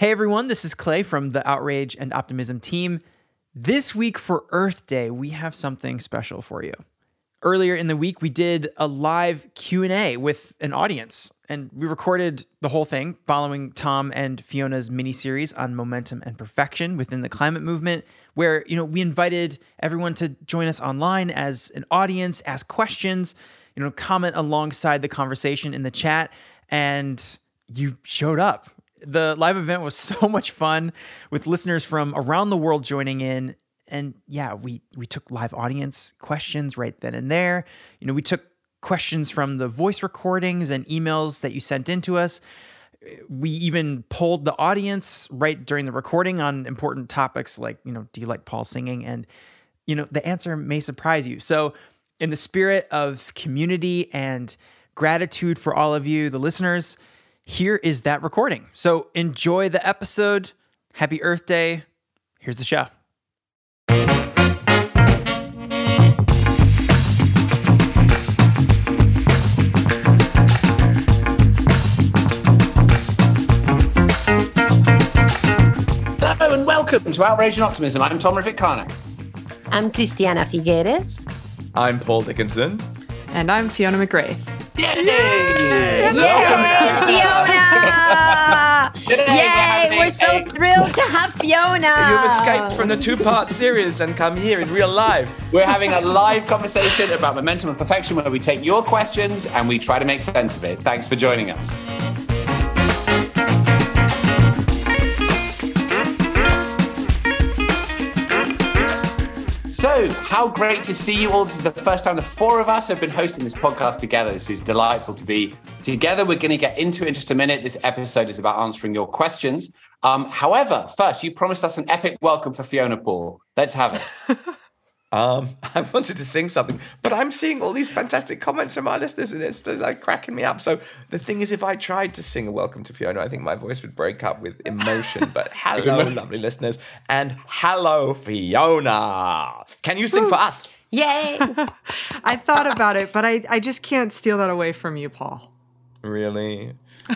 Hey everyone, this is Clay from the Outrage and Optimism team. This week for Earth Day, we have something special for you. Earlier in the week, we did a live Q&A with an audience, and we recorded the whole thing following Tom and Fiona's mini-series on momentum and perfection within the climate movement, where, you know, we invited everyone to join us online as an audience, ask questions, you know, comment alongside the conversation in the chat, and you showed up. The live event was so much fun with listeners from around the world joining in and yeah, we we took live audience questions right then and there. You know, we took questions from the voice recordings and emails that you sent in to us. We even polled the audience right during the recording on important topics like, you know, do you like Paul singing? And, you know, the answer may surprise you. So, in the spirit of community and gratitude for all of you, the listeners, here is that recording. So, enjoy the episode. Happy Earth Day. Here's the show. Hello and welcome to Outrage and Optimism. I'm Tom Rivett-Carnac I'm Christiana Figueres. I'm Paul Dickinson. And I'm Fiona McRaith. Yay! Yay, Fiona! Yay, we're so thrilled to have Fiona. You've escaped from the two-part series and come here in real life. We're having a live conversation about momentum and perfection where we take your questions and we try to make sense of it. Thanks for joining us. How great to see you all. This is the first time the four of us have been hosting this podcast together. This is delightful to be together. We're going to get into it in just a minute. This episode is about answering your questions. Um, however, first, you promised us an epic welcome for Fiona Paul. Let's have it. Um, I wanted to sing something, but I'm seeing all these fantastic comments from our listeners, and it's, it's like cracking me up. So the thing is, if I tried to sing a welcome to Fiona, I think my voice would break up with emotion. But hello, lovely listeners, and hello, Fiona. Can you sing for us? Yay! I thought about it, but I, I just can't steal that away from you, Paul. Really?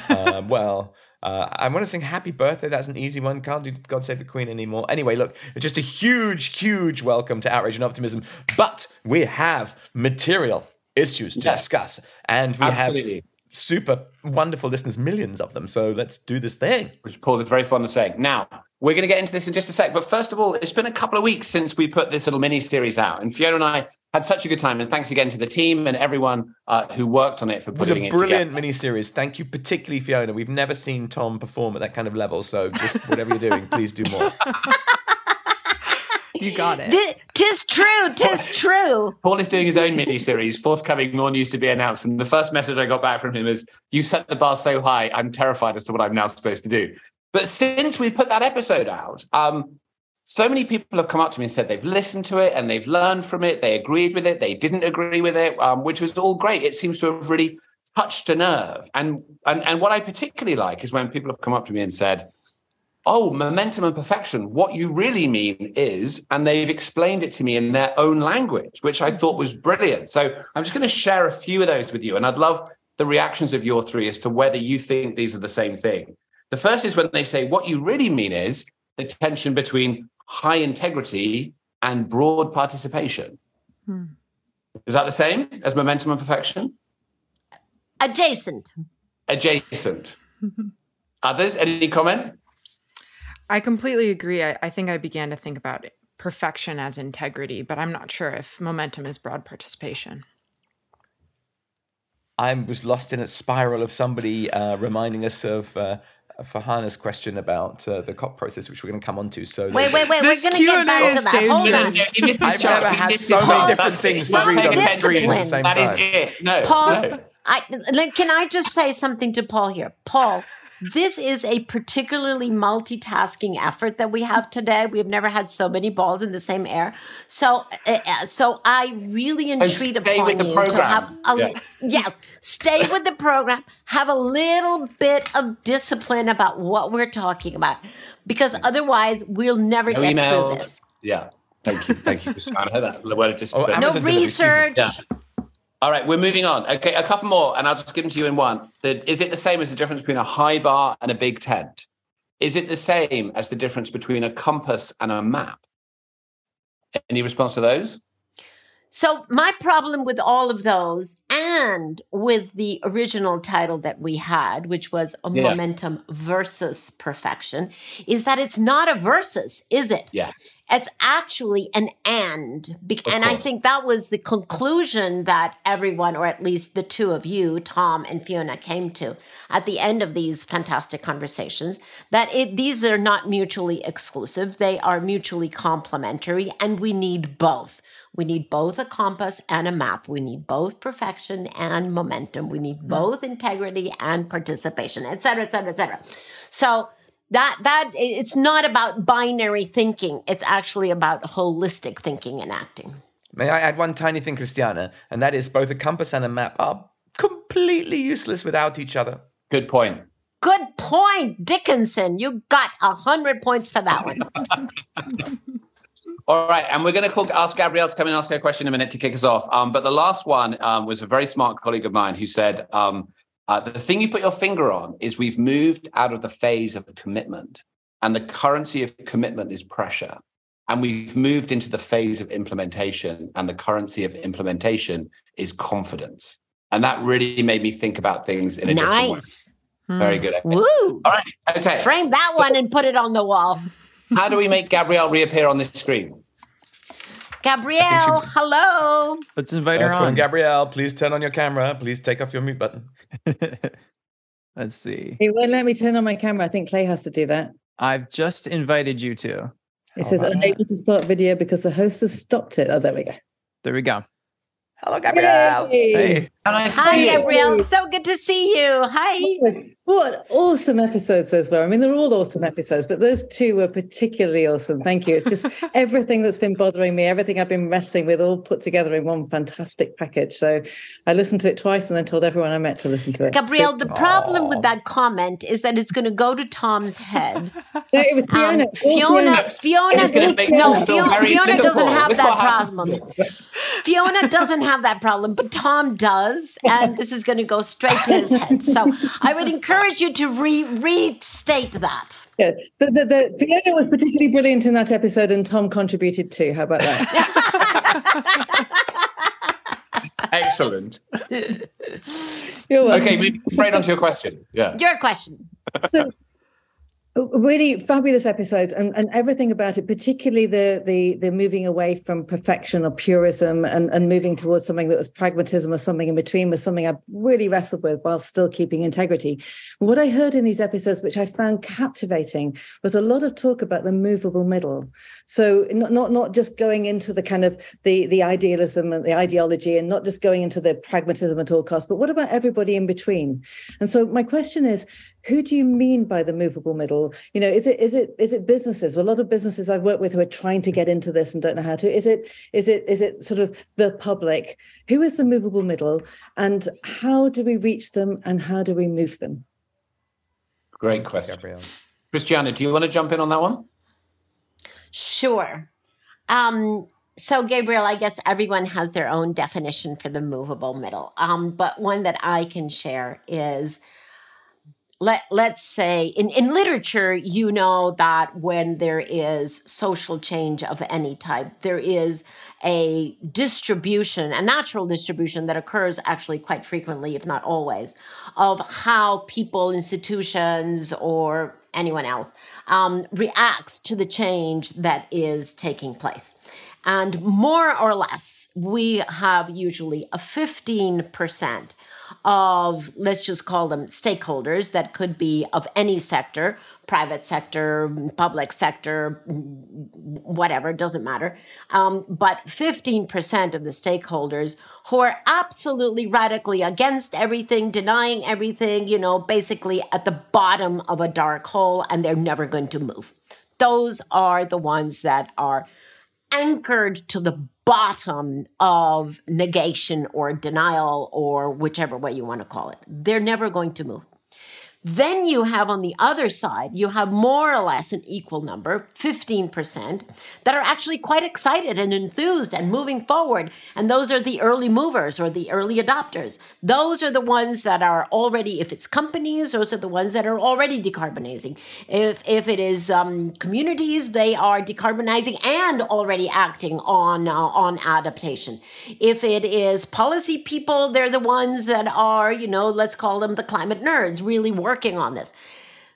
Uh, well. Uh, I want to sing Happy Birthday. That's an easy one. Can't do God Save the Queen anymore. Anyway, look, just a huge, huge welcome to Outrage and Optimism. But we have material issues to yes. discuss. And we Absolutely. have super wonderful listeners, millions of them. So let's do this thing. Which Paul is very fond of saying. Now, we're going to get into this in just a sec. But first of all, it's been a couple of weeks since we put this little mini series out. And Fiona and I had such a good time. And thanks again to the team and everyone uh, who worked on it for putting it, it was a brilliant mini series. Thank you, particularly Fiona. We've never seen Tom perform at that kind of level. So just whatever you're doing, please do more. You got it. tis true. Tis true. Paul is doing his own mini series, forthcoming, more news to be announced. And the first message I got back from him is, "You set the bar so high, I'm terrified as to what I'm now supposed to do." But since we put that episode out, um, so many people have come up to me and said they've listened to it and they've learned from it. They agreed with it. They didn't agree with it, um, which was all great. It seems to have really touched a nerve. And, and, and what I particularly like is when people have come up to me and said, Oh, momentum and perfection. What you really mean is, and they've explained it to me in their own language, which I thought was brilliant. So I'm just going to share a few of those with you. And I'd love the reactions of your three as to whether you think these are the same thing. The first is when they say, What you really mean is the tension between high integrity and broad participation. Hmm. Is that the same as momentum and perfection? Adjacent. Adjacent. Others, any comment? I completely agree. I, I, think I began to think about perfection as integrity, but I'm not sure if momentum is broad participation. I was lost in a spiral of somebody uh, reminding us of uh, Farhana's question about uh, the COP process, which we're going to come on to. So wait, wait, wait, we're going to get back to that. Hold on. I've never had so many different things to read on the screen at the same time. That is it. No, Paul, no. I, can I just say something to Paul here? Paul, this is a particularly multitasking effort that we have today. We have never had so many balls in the same air. So, uh, uh so I really entreat upon you to have a, yeah. yes, stay with the program. Have a little bit of discipline about what we're talking about, because otherwise we'll never no get emails. through this. Yeah. Thank you. Thank you, Christiana. That word of discipline. Oh, no research. Yeah. All right, we're moving on. Okay, a couple more, and I'll just give them to you in one. The, is it the same as the difference between a high bar and a big tent? is it the same as the difference between a compass and a map? Any response to those? So, my problem with all of those and with the original title that we had, which was a Yeah. momentum versus perfection, is that it's not a versus, is it? Yes. It's actually an and. Be- and I think that was the conclusion that everyone, or at least the two of you, Tom and Fiona, came to at the end of these fantastic conversations that it, these are not mutually exclusive, they are mutually complementary, and we need both. We need both a compass and a map. We need both perfection and momentum. We need both integrity and participation, et cetera, et cetera, et cetera. So that that it's not about binary thinking. It's actually about holistic thinking and acting. May I add one tiny thing, Christiana? And that is both a compass and a map are completely useless without each other. Good point. Good point, Dickinson. You got a hundred points for that one. All right, and we're going to call, ask Gabrielle to come and ask her question in a minute to kick us off. Um, but the last one um, was a very smart colleague of mine who said, um, uh, "The thing you put your finger on is we've moved out of the phase of commitment, and the currency of commitment is pressure, and we've moved into the phase of implementation, and the currency of implementation is confidence." And that really made me think about things in a different way. nice. Very good. Okay. Woo. All right. Okay. Frame that So- one and put it on the wall. How do we make Gabrielle reappear on this screen? Gabrielle, hello. Let's invite her Earthquake on. Gabrielle, please turn on your camera. Please take off your mute button. Let's see. It won't let me turn on my camera. I think Clay has to do that. I've just invited you to. It How says unable to start video because the host has stopped it. Oh, there we go. There we go. Hello, Gabrielle. Hey, Hi, Gabrielle. So good to see you. Hi. What awesome episodes those were. I mean, they're all awesome episodes, but those two were particularly awesome. Thank you. It's just everything that's been bothering me, everything I've been wrestling with, all put together in one fantastic package. So I listened to it twice and then told everyone I met to listen to it. Gabrielle, the problem Aw. with that comment is that it's going to go to Tom's head. No, it was Um, Fiona. All Fiona, Fiona, It's gonna no, Fiona, Fiona doesn't have that problem. Fiona doesn't have that problem, but Tom does, and this is going to go straight to his head. So I would encourage you to re- restate that. Yeah, the, the, the, Fiona was particularly brilliant in that episode, and Tom contributed too. How about that? Excellent. You're welcome. Okay, moving straight on to your question. Yeah. Your question. Really fabulous episode and, and everything about it particularly the the the moving away from perfection or purism and, and moving towards something that was pragmatism or something in between was something i really wrestled with while still keeping integrity. What i heard in these episodes which i found captivating was a lot of talk about the movable middle. So not not, not just going into the kind of the the idealism and the ideology and not just going into the pragmatism at all costs but what about everybody in between? And so my question is who do you mean by the movable middle you know is it is it is it businesses a lot of businesses i've worked with who are trying to get into this and don't know how to is it is it is it sort of the public who is the movable middle and how do we reach them and how do we move them Great question. Gabrielle. Christiana, do you want to jump in on that one? Sure. Um, so, Gabriel, I guess everyone has their own definition for the movable middle. Um, but one that I can share is let let's say in, in literature you know that when there is social change of any type there is a distribution a natural distribution that occurs actually quite frequently if not always of how people institutions or anyone else um, reacts to the change that is taking place and more or less we have usually a 15% of let's just call them stakeholders that could be of any sector private sector public sector whatever doesn't matter. Um, but 15% of the stakeholders who are absolutely radically against everything denying everything you know basically at the bottom of a dark hole and they're never going to move. Those are the ones that are anchored to the bottom of negation or denial or whichever way you want to call it. They're never going to move. Then you have on the other side, you have more or less an equal number, 15%, that are actually quite excited and enthused and moving forward. And those are the early movers or the early adopters. Those are the ones that are already, if it's companies, those are the ones that are already decarbonizing. If, if it is um, communities, they are decarbonizing and already acting on, uh, on adaptation. If it is policy people, they're the ones that are, you know, let's call them the climate nerds, really working working on this.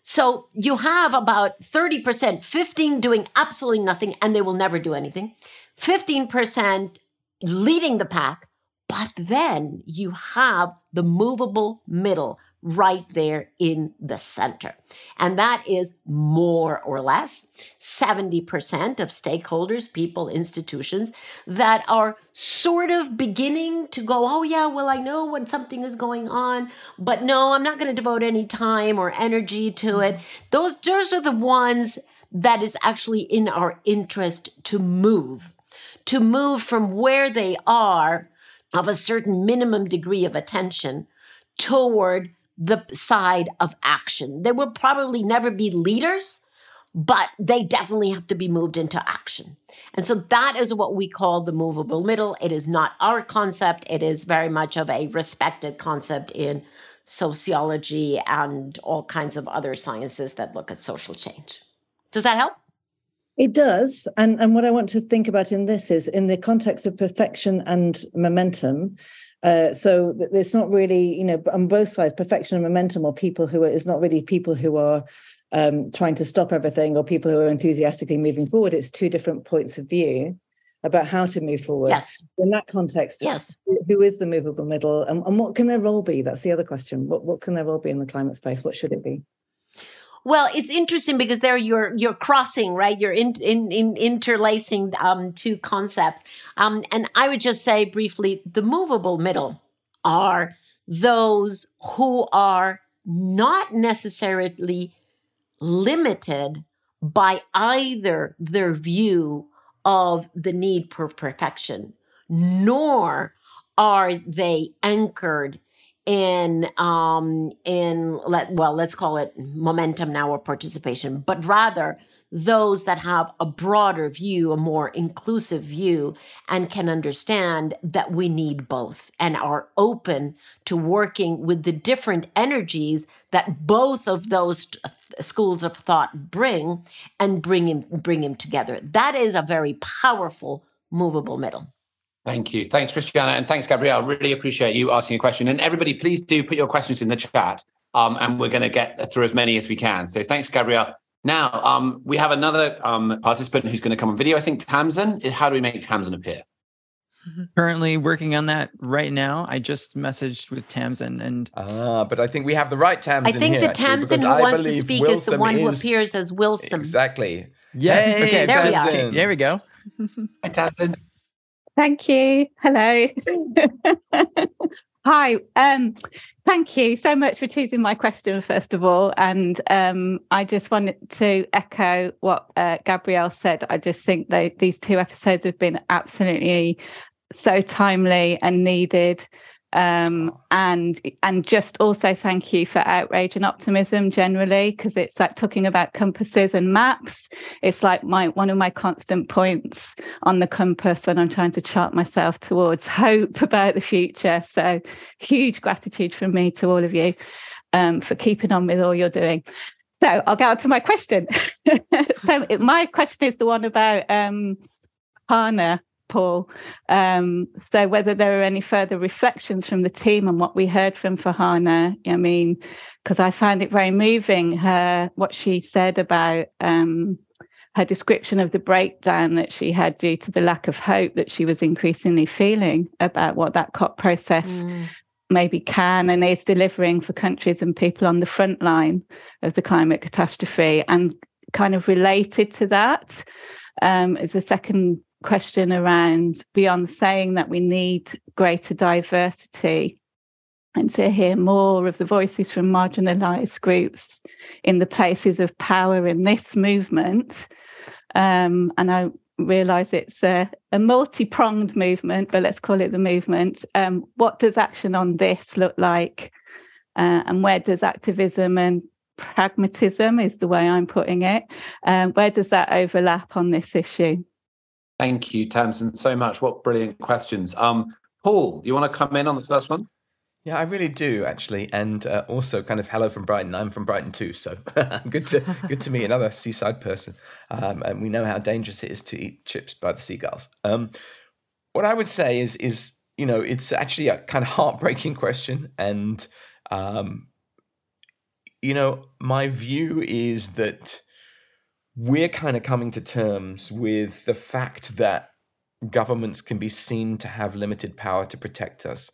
So you have about 30%, 15 doing absolutely nothing and they will never do anything. 15% leading the pack, but then you have the movable middle right there in the center. And that is more or less 70% of stakeholders, people, institutions that are sort of beginning to go, oh, yeah, well, I know when something is going on, but no, I'm not going to devote any time or energy to mm-hmm. it. Those, those are the ones that is actually in our interest to move, to move from where they are of a certain minimum degree of attention toward the side of action. They will probably never be leaders, but they definitely have to be moved into action. And so that is what we call the movable middle. It is not our concept, it is very much of a respected concept in sociology and all kinds of other sciences that look at social change. Does that help? It does. And, and what I want to think about in this is in the context of perfection and momentum, uh, so it's not really, you know, on both sides, perfection and momentum, or people who are, it's not really people who are um, trying to stop everything or people who are enthusiastically moving forward. It's two different points of view about how to move forward. Yes. In that context, yes. Who is the movable middle, and, and what can their role be? That's the other question. What what can their role be in the climate space? What should it be? Well, it's interesting because there you're you're crossing right. You're in, in, in interlacing um, two concepts, um, and I would just say briefly: the movable middle are those who are not necessarily limited by either their view of the need for perfection, nor are they anchored in um in let well let's call it momentum now or participation but rather those that have a broader view a more inclusive view and can understand that we need both and are open to working with the different energies that both of those schools of thought bring and bring him bring him together. That is a very powerful movable middle Thank you. Thanks, Christiana. And thanks, Gabrielle. Really appreciate you asking a question. And everybody, please do put your questions in the chat. Um, and we're going to get through as many as we can. So thanks, Gabrielle. Now, um, we have another um, participant who's going to come on video. I think Tamsin. How do we make Tamsin appear? Currently working on that right now. I just messaged with Tamsin and ah, but I think we have the right Tamsin. I think here, the actually, Tamsin who wants to speak Wilson is the one who appears as Wilson. Exactly. yes, Hey, okay, There we are. there we go. Hi, Tamsin. Thank you. Hello. Hi. Um, thank you so much for choosing my question, first of all. And um, I just wanted to echo what uh, Gabrielle said. I just think that these two episodes have been absolutely so timely and needed. Um, and and just also thank you for outrage and optimism generally, because it's like talking about compasses and maps. It's like my one of my constant points on the compass when I'm trying to chart myself towards hope about the future. So huge gratitude from me to all of you um, for keeping on with all you're doing. So I'll get on to my question. so my question is the one about um, Hana, Paul. Um, so whether there are any further reflections from the team on what we heard from Farhana. I mean, because I found it very moving, her what she said about um, her description of the breakdown that she had due to the lack of hope that she was increasingly feeling about what that COP process Mm. maybe can and is delivering for countries and people on the front line of the climate catastrophe. And kind of related to that um, is the second question around beyond saying that we need greater diversity and to hear more of the voices from marginalized groups in the places of power in this movement. Um, and I realize it's a, a multi-pronged movement, but let's call it the movement. Um, what does action on this look like? uh, and where does activism and pragmatism is the way I'm putting it. Um, where does that overlap on this issue? Thank you, Tamsin, so much. What brilliant questions. Um, Paul, you want to come in on the first one? Yeah, I really do actually, and uh, also kind of hello from Brighton. I'm from Brighton too, so good to good to meet another seaside person. Um, and we know how dangerous it is to eat chips by the seagulls. Um, what I would say is is you know it's actually a kind of heartbreaking question, and um, you know my view is that we're kind of coming to terms with the fact that governments can be seen to have limited power to protect us.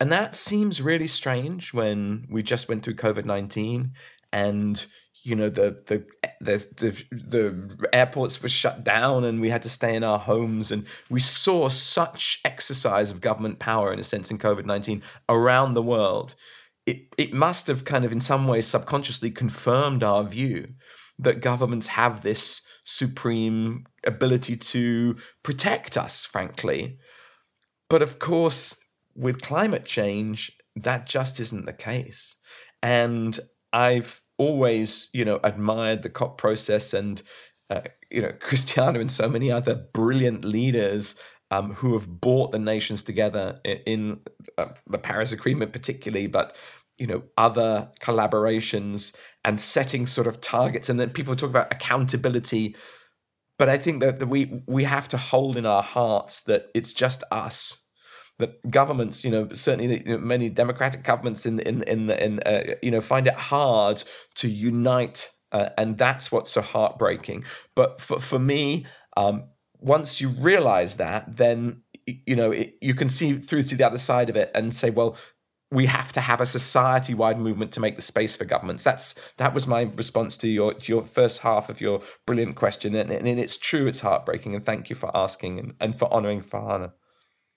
And that seems really strange when we just went through COVID 19 and you know the, the the the the airports were shut down and we had to stay in our homes. And we saw such exercise of government power in a sense in COVID-19 around the world. It it must have kind of in some ways subconsciously confirmed our view that governments have this supreme ability to protect us, frankly. But of course, with climate change, that just isn't the case. And I've always, you know, admired the COP process and, uh, you know, Christiana and so many other brilliant leaders um, who have brought the nations together in, in uh, the Paris Agreement, particularly, but you know other collaborations and setting sort of targets. And then people talk about accountability. But i think that, that we we have to hold in our hearts that it's just us that governments you know certainly you know, many democratic governments in in in, in uh, you know find it hard to unite uh, and that's what's so heartbreaking. But for for me um, once you realize that then you know it, you can see through to the other side of it and say well we have to have a society-wide movement to make the space for governments. That's that was my response to your your first half of your brilliant question, and, and it's true, it's heartbreaking, and thank you for asking and, and for honouring Farhana.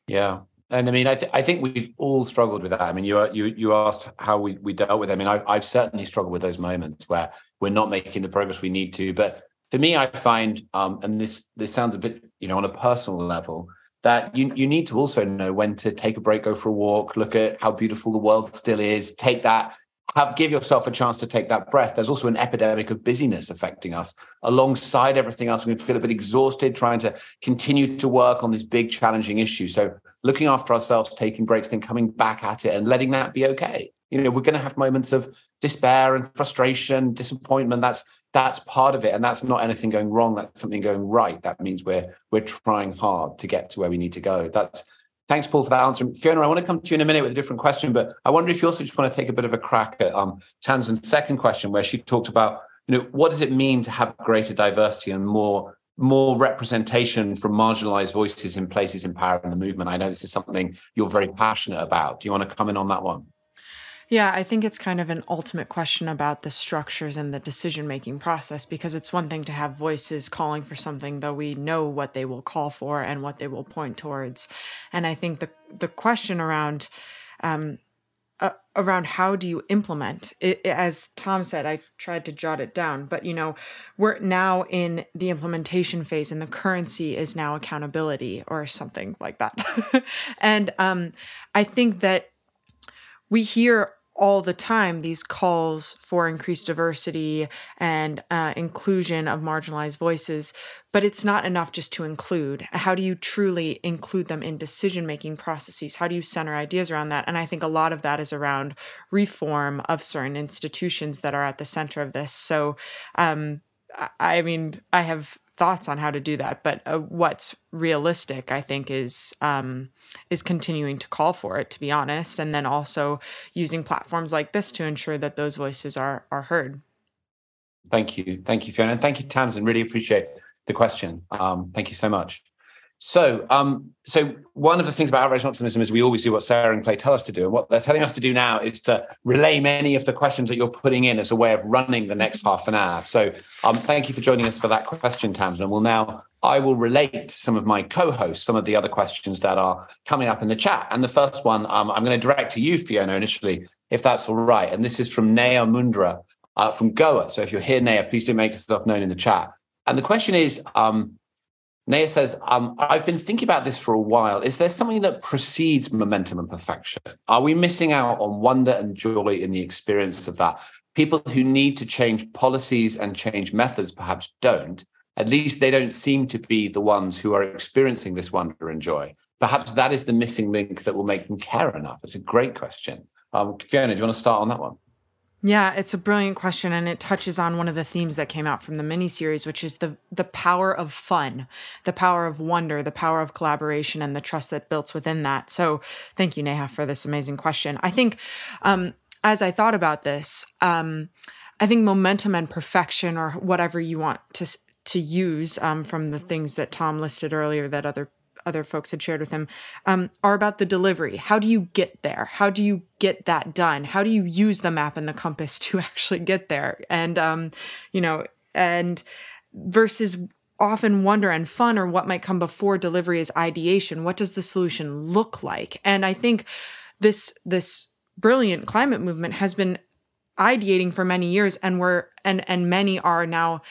Yeah, and I mean, I, th- I think we've all struggled with that. I mean, you you you asked how we, we dealt with it. I mean, I, I've certainly struggled with those moments where we're not making the progress we need to. But for me, I find, um, and this this sounds a bit, you know, on a personal level, that you, you need to also know when to take a break, go for a walk, look at how beautiful the world still is, take that, have give yourself a chance to take that breath. There's also an epidemic of busyness affecting us alongside everything else. We feel a bit exhausted trying to continue to work on this big challenging issue. So looking after ourselves, taking breaks, then coming back at it and letting that be okay. You know, we're going to have moments of despair and frustration, disappointment. That's that's part of it and that's not anything going wrong that's something going right. That means we're we're trying hard to get to where we need to go. That's thanks paul for that answer. Fiona i want to come to you in a minute with a different question but i wonder if you also just want to take a bit of a crack at um tamsin's second question where she talked about you know what does it mean to have greater diversity and more more representation from marginalized voices in places in power in the movement? I know this is something you're very passionate about. Do you want to come in on that one yeah, I think it's kind of an ultimate question about the structures and the decision making process because it's one thing to have voices calling for something, though we know what they will call for and what they will point towards. And I think the the question around um, uh, around how do you implement it, as tom said i tried to jot it down but you know we're now in the implementation phase and the currency is now accountability or something like that and um, i think that we hear all the time these calls for increased diversity and uh, inclusion of marginalized voices, but it's not enough just to include. How do you truly include them in decision making processes? How do you center ideas around that? And I think a lot of that is around reform of certain institutions that are at the center of this. So, um, I mean, I have thoughts on how to do that but uh, what's realistic i think is um, is continuing to call for it to be honest and then also using platforms like this to ensure that those voices are are heard. Thank you. Thank you fiona and thank you tamsin. Really appreciate the question. Um, thank you so much so, um, so one of the things about outrage optimism is we always do what Sarah and Clay tell us to do, and what they're telling us to do now is to relay many of the questions that you're putting in as a way of running the next half an hour. So, um, thank you for joining us for that question, Tamsin. And we'll now I will relate some of my co-hosts some of the other questions that are coming up in the chat. And the first one um, I'm going to direct to you, Fiona, initially, if that's all right. And this is from Naya Mundra uh, from Goa. So if you're here, Naya, please do make yourself known in the chat. And the question is. Um, Naya says, um, I've been thinking about this for a while. Is there something that precedes momentum and perfection? Are we missing out on wonder and joy in the experience of that? People who need to change policies and change methods perhaps don't. At least they don't seem to be the ones who are experiencing this wonder and joy. Perhaps that is the missing link that will make them care enough. It's a great question. Um, Fiona, do you want to start on that one? Yeah, it's a brilliant question, and it touches on one of the themes that came out from the miniseries, which is the the power of fun, the power of wonder, the power of collaboration, and the trust that builds within that. So, thank you, Neha, for this amazing question. I think, um, as I thought about this, um, I think momentum and perfection, or whatever you want to to use um, from the things that Tom listed earlier, that other other folks had shared with him um, are about the delivery. How do you get there? How do you get that done? How do you use the map and the compass to actually get there? And, um, you know, and versus often wonder and fun or what might come before delivery is ideation. What does the solution look like? And I think this, this brilliant climate movement has been ideating for many years and we're, and, and many are now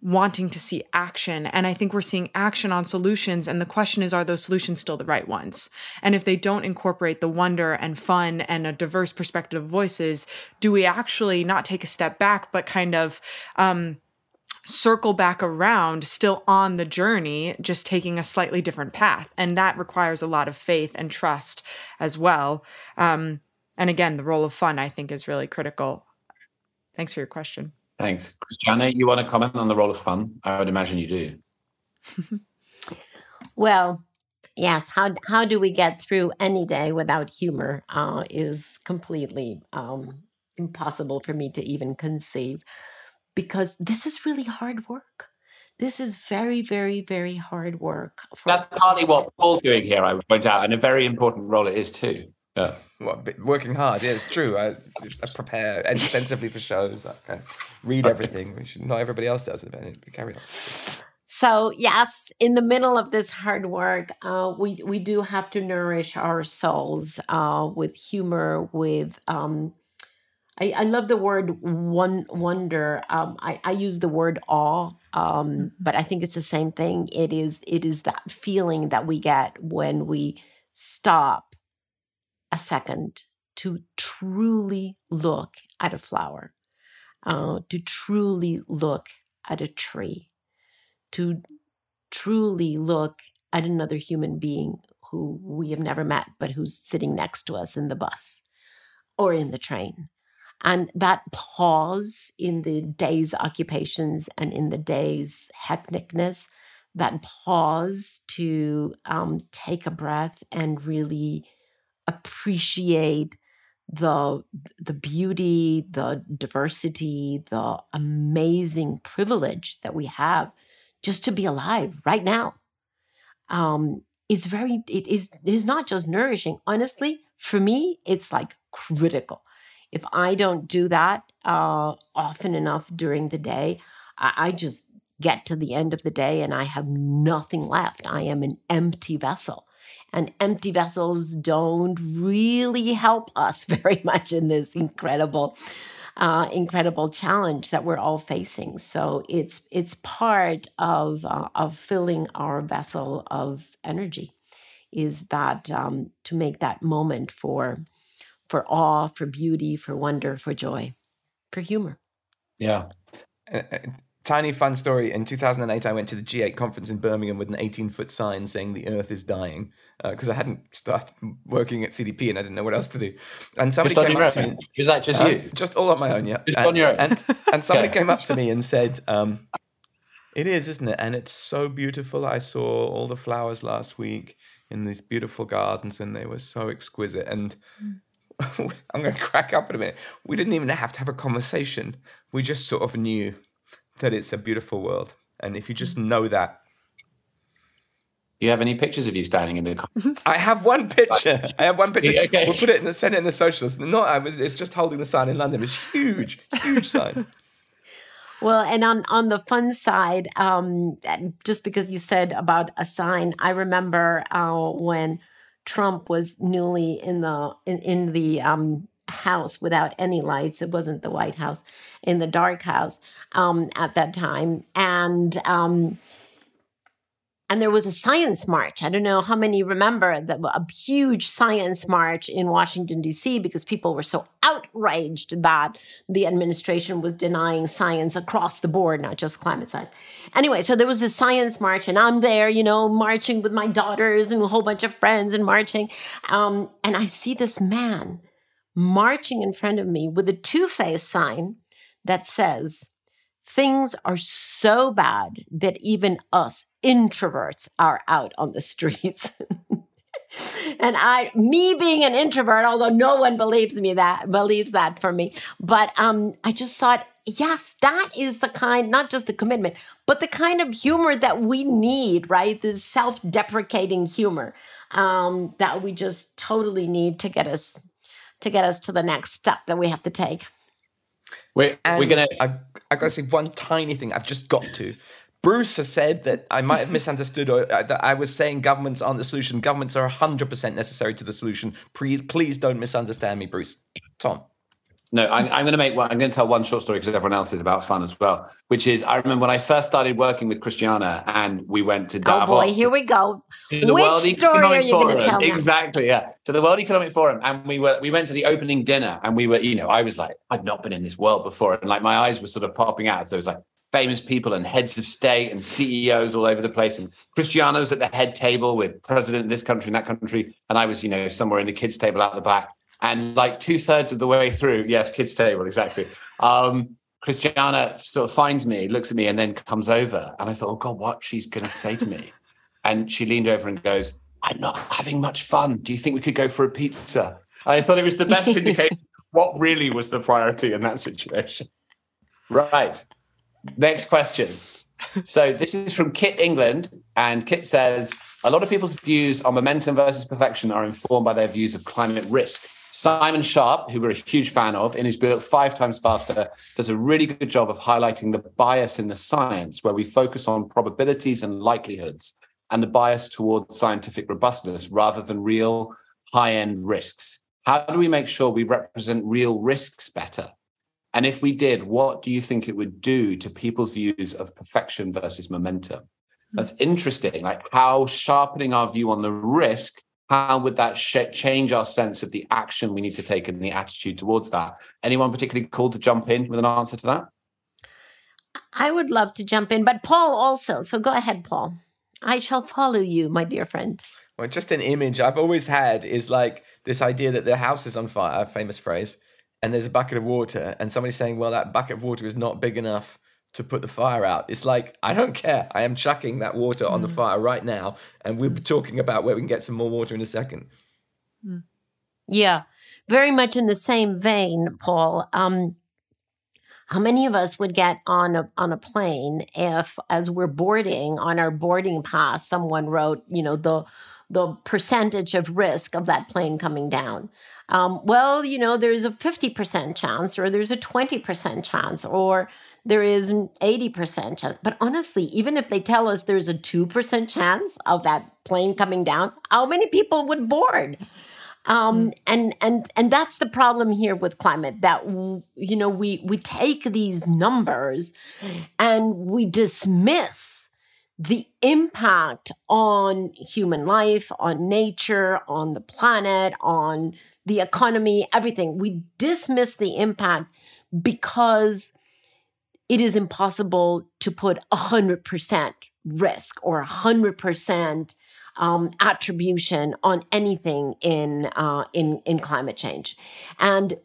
wanting to see action. And I think we're seeing action on solutions. And the question is, are those solutions still the right ones? And if they don't incorporate the wonder and fun and a diverse perspective of voices, do we actually not take a step back, but kind of, um, circle back around still on the journey just taking a slightly different path and that requires a lot of faith and trust as well um, and again the role of fun i think is really critical thanks for your question Thanks. Christiana, you want to comment on the role of fun? I would imagine you do. well, yes. How how do we get through any day without humor uh, is completely um, impossible for me to even conceive, because this is really hard work. This is very, very, very hard work. That's partly what Paul's doing here. I would point out, and a very important role it is too. Yeah. Well, working hard. Yeah, it's true. I, I prepare extensively for shows. I kind of read everything, which not everybody else does. But carry on. So yes, in the middle of this hard work, uh, we we do have to nourish our souls uh, with humor, with um, I, I, love the word one wonder. Um, I, I, use the word awe, um, mm-hmm. but I think it's the same thing. It is it is that feeling that we get when we stop a second to truly look at a flower, uh, to truly look at a tree, to truly look at another human being who we have never met, but who's sitting next to us in the bus or in the train. And that pause in the day's occupations and in the day's hecticness, that pause to um, take a breath and really appreciate the the beauty, the diversity, the amazing privilege that we have just to be alive right now. Um, is very it is is not just nourishing. Honestly, for me, it's like critical. If I don't do that uh, often enough during the day, I, I just get to the end of the day and I have nothing left. I am an empty vessel and empty vessels don't really help us very much in this incredible uh, incredible challenge that we're all facing. So it's it's part of uh, of filling our vessel of energy, is that um, to make that moment for for awe, for beauty, for wonder, for joy, for humor. Yeah. Tiny fun story. In 2008, I went to the G8 conference in Birmingham with an 18 foot sign saying the Earth is dying because uh, I hadn't started working at CDP and I didn't know what else to do. And somebody just came up to me. Was that just uh, you? Just all on my own, yeah. Just and, on your own. And, and somebody came up to me and said, um, It is, isn't it? And it's so beautiful. I saw all the flowers last week in these beautiful gardens and they were so exquisite. And I'm going to crack up in a minute. We didn't even have to have a conversation. We just sort of knew that it's a beautiful world. And if you just mm. know that, do you have any pictures of you standing in the? I have one picture. I have one picture. okay. We'll put it in the send it in the socials. Not. I was. It's just holding the sign in London. It's huge, huge sign. Well, and on on the fun side, um, just because you said about a sign, I remember uh, when Trump was newly in the in, in the um, house without any lights. It wasn't the White House, in the dark house um, at that time. And um, and there was a science march. I don't know how many remember that a huge science march in Washington D.C. because people were so outraged that the administration was denying science across the board, not just climate science. Anyway, so there was a science march, and I'm there, you know, marching with my daughters and a whole bunch of friends and marching, um, and I see this man marching in front of me with a two face sign that says things are so bad that even us introverts are out on the streets. and I, me being an introvert, although no one believes me that believes that for me, but um, I just thought, yes, that is the kind, not just the commitment, but the kind of humor that we need, right? This self-deprecating humor um, that we just totally need to get us to get us to the next step that we have to take. We're, And we're gonna. I, I've got to say one tiny thing. I've just got to. Bruce has said that I might have misunderstood or uh, that I was saying governments aren't the solution. Governments are 100% necessary to the solution. Pre- please don't misunderstand me, Bruce. Tom. No, I'm, I'm going to make one. I'm going to tell one short story because everyone else is about fun as well. Which is, I remember when I first started working with Christiana, and we went to Oh boy, here we go. Which story Economic are you gonna Forum. tell now? Exactly, yeah. To the World Economic Forum, and we were we went to the opening dinner, and we were, you know, I was like, I'd not been in this world before, and like my eyes were sort of popping out. So there was like famous people and heads of state and CEOs all over the place, and Christiana was at the head table with president of this country and that country, and I was, you know, somewhere in the kids' table out the back. And like two thirds of the way through, yes, kids' table, exactly. Um, Christiana sort of finds me, looks at me, and then comes over. And I thought, oh God, what she's going to say to me. And she leaned over and goes, I'm not having much fun. Do you think we could go for a pizza? And I thought it was the best indication what really was the priority in that situation. Right. Next question. So this is from Kit England. And Kit says, a lot of people's views on momentum versus perfection are informed by their views of climate risk. Simon Sharpe, who we're a huge fan of, in his book Five Times Faster, does a really good job of highlighting the bias in the science, where we focus on probabilities and likelihoods, and the bias towards scientific robustness rather than real high end risks. How do we make sure we represent real risks better? And if we did, what do you think it would do to people's views of perfection versus momentum? Hmm. That's interesting. Like how sharpening our view on the risk how would that sh- change our sense of the action we need to take and the attitude towards that? Anyone particularly called to jump in with an answer to that? I would love to jump in, but Paul also. So go ahead, Paul. I shall follow you, my dear friend. Well, just an image I've always had is like this idea that the house is on fire, a famous phrase, and there's a bucket of water, and somebody's saying, well, that bucket of water is not big enough to put the fire out. It's like, I don't care. I am chucking that water on the fire right now, and we'll be talking about where we can get some more water in a second. Yeah, very much in the same vein, Paul. Um, how many of us would get on a on a plane if, as we're boarding on our boarding pass, someone wrote, you know, the the percentage of risk of that plane coming down? Um, well, you know, there's a fifty percent chance, or there's a twenty percent chance, or there is an 80% chance. But honestly, even if they tell us there's a 2% chance of that plane coming down, how many people would board? Um, and and and that's the problem here with climate that you know we we take these numbers and we dismiss the impact on human life, on nature, on the planet, on the economy, everything. We dismiss the impact because it is impossible to put 100% risk or 100% um, attribution on anything in, uh, in, in climate change. And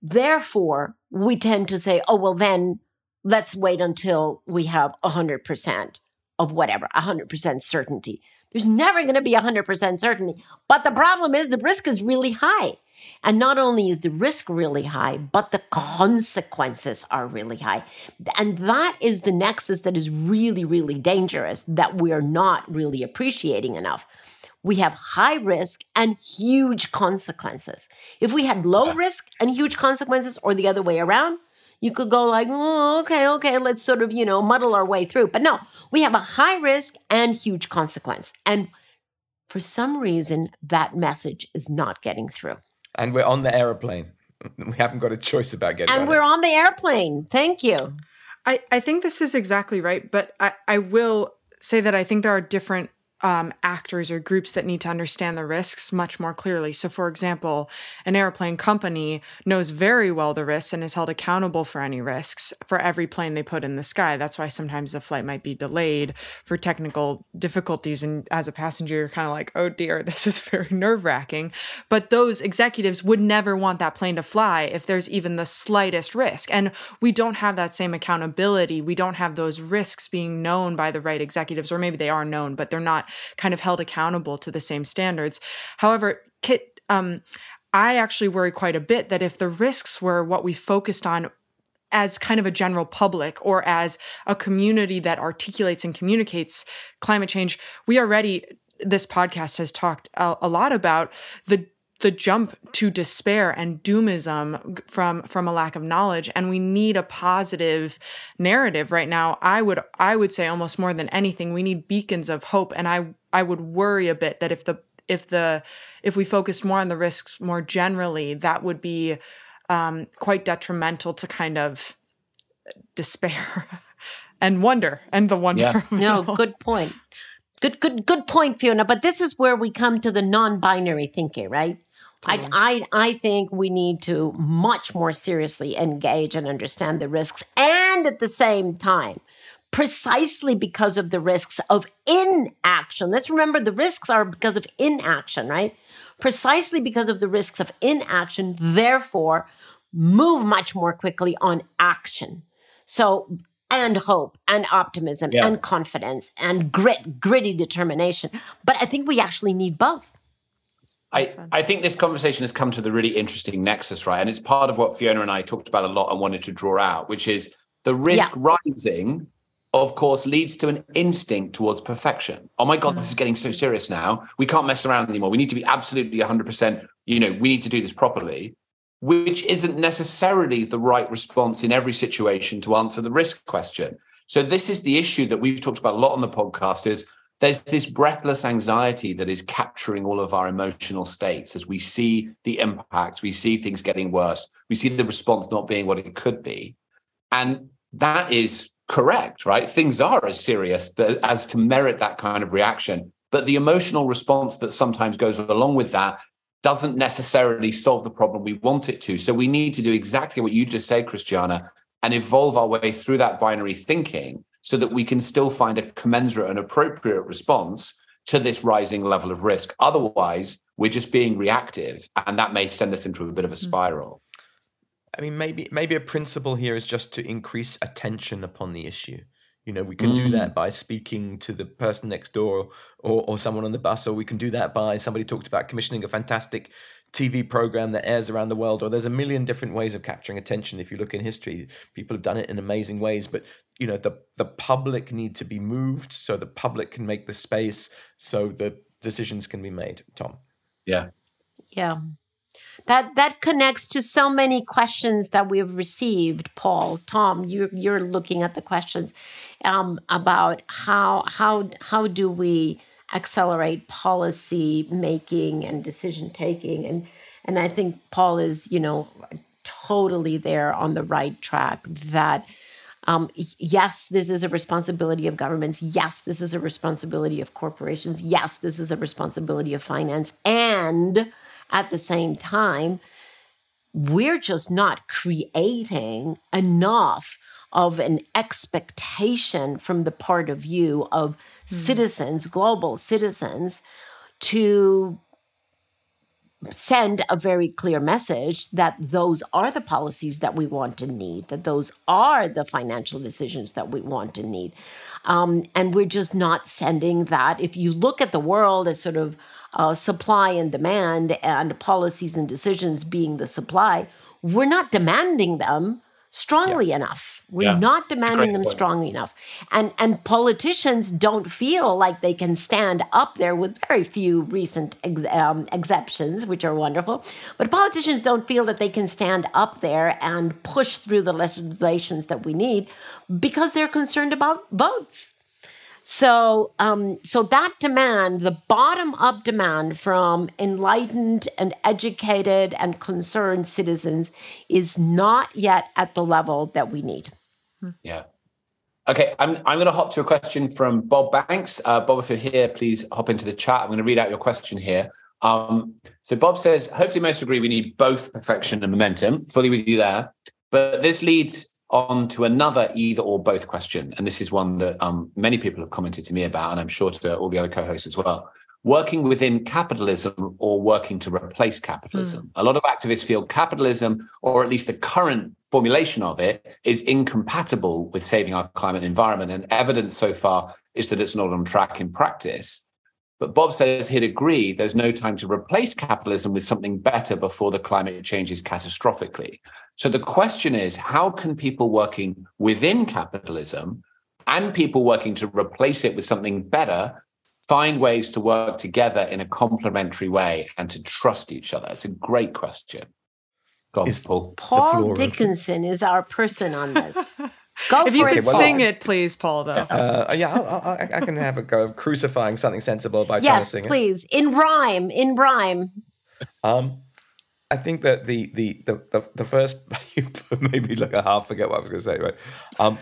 therefore, we tend to say, oh, well, then let's wait until we have 100% of whatever, 100% certainty. There's never going to be 100% certainty. But the problem is the risk is really high. And not only is the risk really high, but the consequences are really high. And that is the nexus that is really, really dangerous that we're not really appreciating enough. We have high risk and huge consequences. If we had low risk and huge consequences, or the other way around, you could go like, oh, okay, okay, let's sort of, you know, muddle our way through. But no, we have a high risk and huge consequence. And for some reason, that message is not getting through. And we're on the aeroplane. We haven't got a choice about getting And on we're it. on the airplane. Thank you. I, I think this is exactly right, but I, I will say that I think there are different um, actors or groups that need to understand the risks much more clearly. So, for example, an airplane company knows very well the risks and is held accountable for any risks for every plane they put in the sky. That's why sometimes the flight might be delayed for technical difficulties. And as a passenger, you're kind of like, oh dear, this is very nerve wracking. But those executives would never want that plane to fly if there's even the slightest risk. And we don't have that same accountability. We don't have those risks being known by the right executives, or maybe they are known, but they're not kind of held accountable to the same standards. However, Kit, um, I actually worry quite a bit that if the risks were what we focused on as kind of a general public or as a community that articulates and communicates climate change, we already this podcast has talked a, a lot about the the jump to despair and doomism from from a lack of knowledge and we need a positive narrative right now i would i would say almost more than anything we need beacons of hope and i i would worry a bit that if the if the if we focused more on the risks more generally that would be um, quite detrimental to kind of despair and wonder and the wonder Yeah. No, good point. Good, good, good point, Fiona. But this is where we come to the non-binary thinking, right? I, I, I think we need to much more seriously engage and understand the risks, and at the same time, precisely because of the risks of inaction. Let's remember the risks are because of inaction, right? Precisely because of the risks of inaction, therefore, move much more quickly on action. So, and hope and optimism Yeah. and confidence and grit, gritty determination. But I think we actually need both. I, I think this conversation has come to the really interesting nexus, right? And it's part of what Fiona and I talked about a lot and wanted to draw out, which is the risk rising, of course, leads to an instinct towards perfection. Oh my God, this is mm-hmm. getting so serious now. We can't mess around anymore. We need to be absolutely 100%, you know, we need to do this properly, which isn't necessarily the right response in every situation to answer the risk question. So this is the issue that we've talked about a lot on the podcast is there's this breathless anxiety that is capturing all of our emotional states as we see the impacts, we see things getting worse, we see the response not being what it could be. And that is correct, right? Things are as serious that, as to merit that kind of reaction. But the emotional response that sometimes goes along with that doesn't necessarily solve the problem we want it to. So we need to do exactly what you just said, Christiana, and evolve our way through that binary thinking so that we can still find a commensurate and appropriate response to this rising level of risk. Otherwise, we're just being reactive, and that may send us into a bit of a hmm. spiral. I mean, maybe maybe a principle here is just to increase attention upon the issue. You know, we can do that hmm. by speaking to the person next door or, or someone on the bus, or we can do that by somebody talked about commissioning a fantastic TV program that airs around the world. Or there's a million different ways of capturing attention. If you look in history, people have done it in amazing ways. But you know, the the public need to be moved so the public can make the space so the decisions can be made. Tom. Yeah. Yeah. That that connects to so many questions that we've received, Paul. Tom, you're you're looking at the questions um, about how how how do we accelerate policy making and decision taking and and I think Paul is you know totally there on the right track that um, yes, this is a responsibility of governments. Yes, this is a responsibility of corporations. Yes, this is a responsibility of finance. And at the same time, we're just not creating enough of an expectation from the part of you of citizens, global citizens, to send a very clear message that those are the policies that we want and need, that those are the financial decisions that we want and need. Um, and we're just not sending that. If you look at the world as sort of uh, supply and demand and policies and decisions being the supply, we're not demanding them strongly enough. We're Yeah. not demanding them point. strongly enough. And and politicians don't feel like they can stand up there with very few recent ex- um, exceptions, which are wonderful. But politicians don't feel that they can stand up there and push through the legislations that we need because they're concerned about votes. So, um, so that demand, the bottom up demand from enlightened and educated and concerned citizens, is not yet at the level that we need. Yeah. Okay, I'm, I'm going to hop to a question from Bob Banks. Uh, Bob, if you're here, please hop into the chat. I'm going to read out your question here. Um, so Bob says, hopefully most agree we need both perfection and momentum. Fully with you there. But this leads on to another either or both question. And this is one that um, many people have commented to me about, and I'm sure to all the other co-hosts as well. Working within capitalism or working to replace capitalism. Mm. A lot of activists feel capitalism, or at least the current formulation of it, is incompatible with saving our climate and environment. And evidence so far is that it's not on track in practice. But Bob says he'd agree there's no time to replace capitalism with something better before the climate changes catastrophically. So the question is how can people working within capitalism and people working to replace it with something better find ways to work together in a complementary way and to trust each other? It's a great question. Go on, Paul. Paul Dickinson is our person on this. Go if you could sing it, please, Paul. Though. Uh, yeah, I'll, I'll, i can have a go of crucifying something sensible by yes, trying to sing it. please, in rhyme, in rhyme. Um, I think that the the the the, the first you made me like a half forget what I was going to say. Right. Um,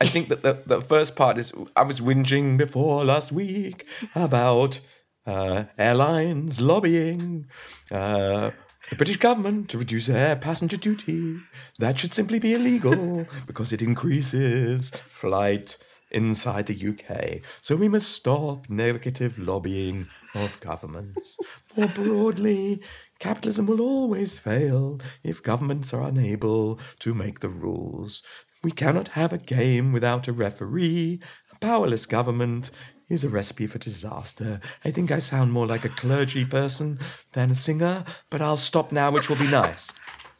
I think that the, the first part is I was whinging before last week about uh, airlines lobbying. Uh, the British government to reduce air passenger duty. That should simply be illegal because it increases flight inside the UK. So we must stop negative lobbying of governments. More broadly, capitalism will always fail if governments are unable to make the rules. We cannot have a game without a referee. A powerless government is a recipe for disaster. I think I sound more like a clergy person than a singer, but I'll stop now, which will be nice.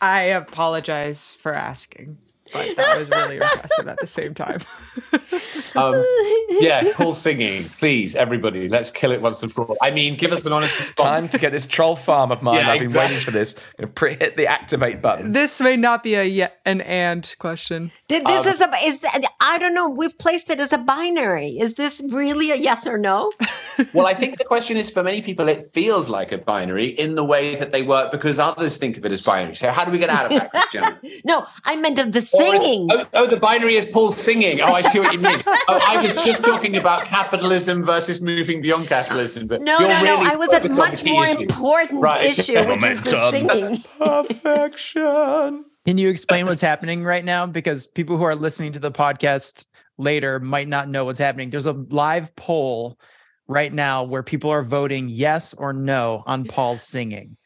I apologize for asking but that was really impressive at the same time. um, yeah, cool singing. Please, everybody, let's kill it once and for all. I mean, give us an honest response. Time to get this troll farm of mine. Yeah, I've been waiting for this. Pre- hit the activate button. This may not be a yet an and question. This um, is a is I don't know. We've placed it as a binary. Is this really a yes or no? well, I think the question is for many people, it feels like a binary in the way that they work because others think of it as binary. So how do we get out of that, Christian? no, I meant of the singing. Is, oh, oh, the binary is Paul singing. Oh, I see what you mean. Oh, I was just talking about capitalism versus moving beyond capitalism. But no, no, really no. I was a much more issue. important right. issue, which is the singing. Perfection. Can you explain what's happening right now? Because people who are listening to the podcast later might not know what's happening. There's a live poll right now where people are voting yes or no on Paul's singing.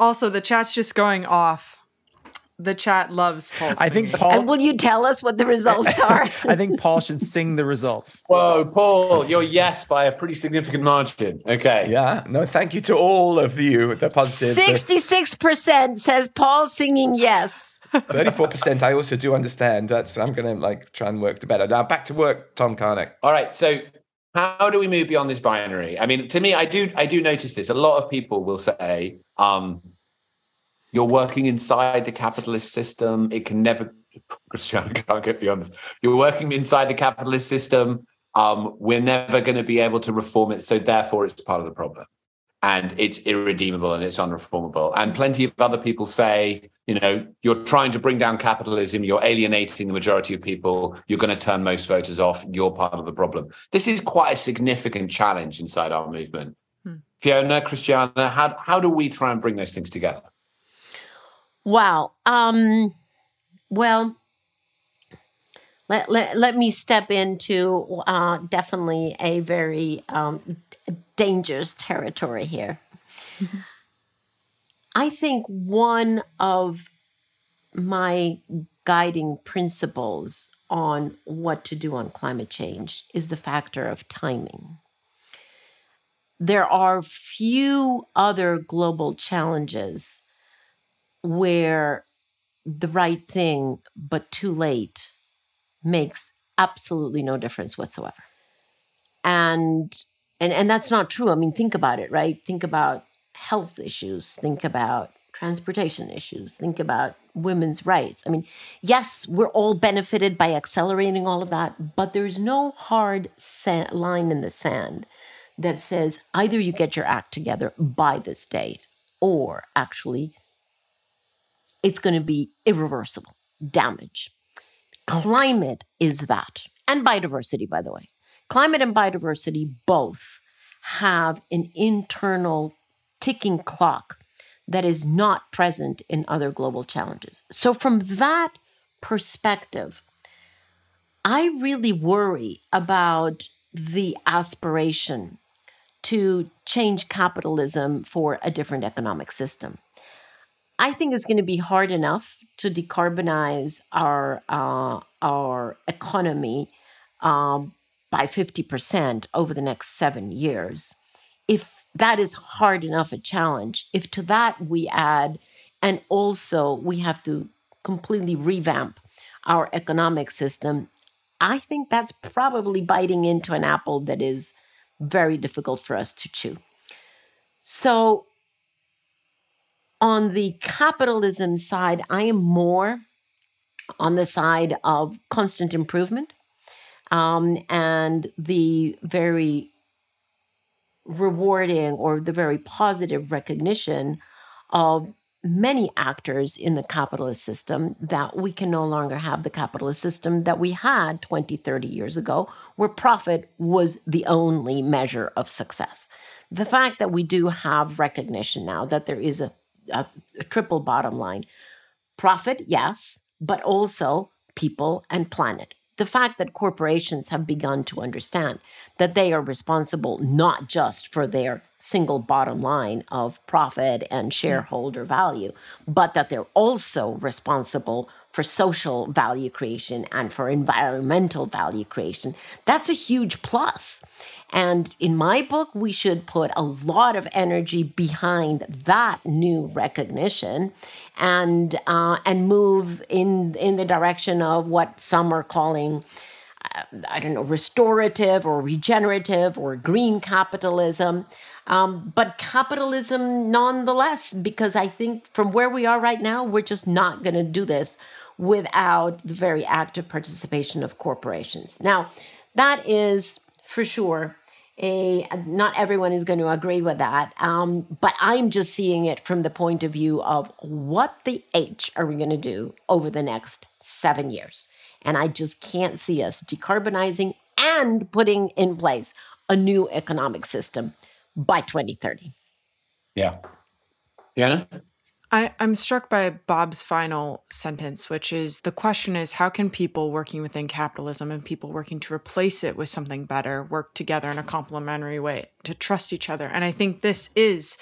Also, the chat's just going off the chat loves Paul. I think Paul. And will you tell us what the results are? I think Paul should sing the results. Whoa, Paul, you're yes by a pretty significant margin. Okay. Yeah. No, thank you to all of you. The positive. Sixty-six percent says Paul singing yes. Thirty-four percent. I also do understand. That's. I'm going to like try and work to better. Now back to work, Tom Carnac. All right. So how do we move beyond this binary? I mean, to me, I do. I do notice this. A lot of people will say. um you're working inside the capitalist system. It can never, Christian, can't get beyond this. You're working inside the capitalist system. Um, we're never going to be able to reform it. So therefore, it's part of the problem. And it's irredeemable and it's unreformable. And plenty of other people say, you know, you're trying to bring down capitalism, you're alienating the majority of people, you're going to turn most voters off, you're part of the problem. This is quite a significant challenge inside our movement. Hmm. Fiona, Christiana, how, how do we try and bring those things together? Wow. Um, well, let, let, let me step into uh, definitely a very um, dangerous territory here. I think one of my guiding principles on what to do on climate change is the factor of timing. There are few other global challenges where the right thing but too late makes absolutely no difference whatsoever. And and and that's not true. I mean think about it right? Think about health issues. Think about transportation issues. Think about women's rights. I mean yes we're all benefited by accelerating all of that but there's no hard line in the sand that says either you get your act together by this date or actually it's going to be irreversible damage. Climate is that. and biodiversity, by the way. Climate and biodiversity both have an internal ticking clock that is not present in other global challenges. So, from that perspective, I really worry about the aspiration to change capitalism for a different economic system. I think it's going to be hard enough to decarbonize our uh, our economy um, by fifty percent over the next seven years. If that is hard enough a challenge, if to that we add, and also we have to completely revamp our economic system, I think that's probably biting into an apple that is very difficult for us to chew. So on the capitalism side, I am more on the side of constant improvement um, and the very rewarding or the very positive recognition of many actors in the capitalist system that we can no longer have the capitalist system that we had 20, 30 years ago, where profit was the only measure of success. The fact that we do have recognition now that there is a a, a triple bottom line profit, yes, but also people and planet. The fact that corporations have begun to understand that they are responsible not just for their single bottom line of profit and mm. shareholder value, but that they're also responsible for social value creation and for environmental value creation. That's a huge plus. And in my book, we should put a lot of energy behind that new recognition and uh, and move in in the direction of what some are calling uh, I don't know, restorative or regenerative or green capitalism. Um, but capitalism nonetheless, because I think from where we are right now, we're just not going to do this without the very active participation of corporations. Now, that is for sure. A not everyone is going to agree with that um, but i'm just seeing it from the point of view of what the h are we going to do over the next seven years? And i just can't see us decarbonizing and putting in place a new economic system by 2030 yeah. Yana? I, I'm struck by Bob's final sentence, which is the question is how can people working within capitalism and people working to replace it with something better work together in a complementary way to trust each other? And I think this is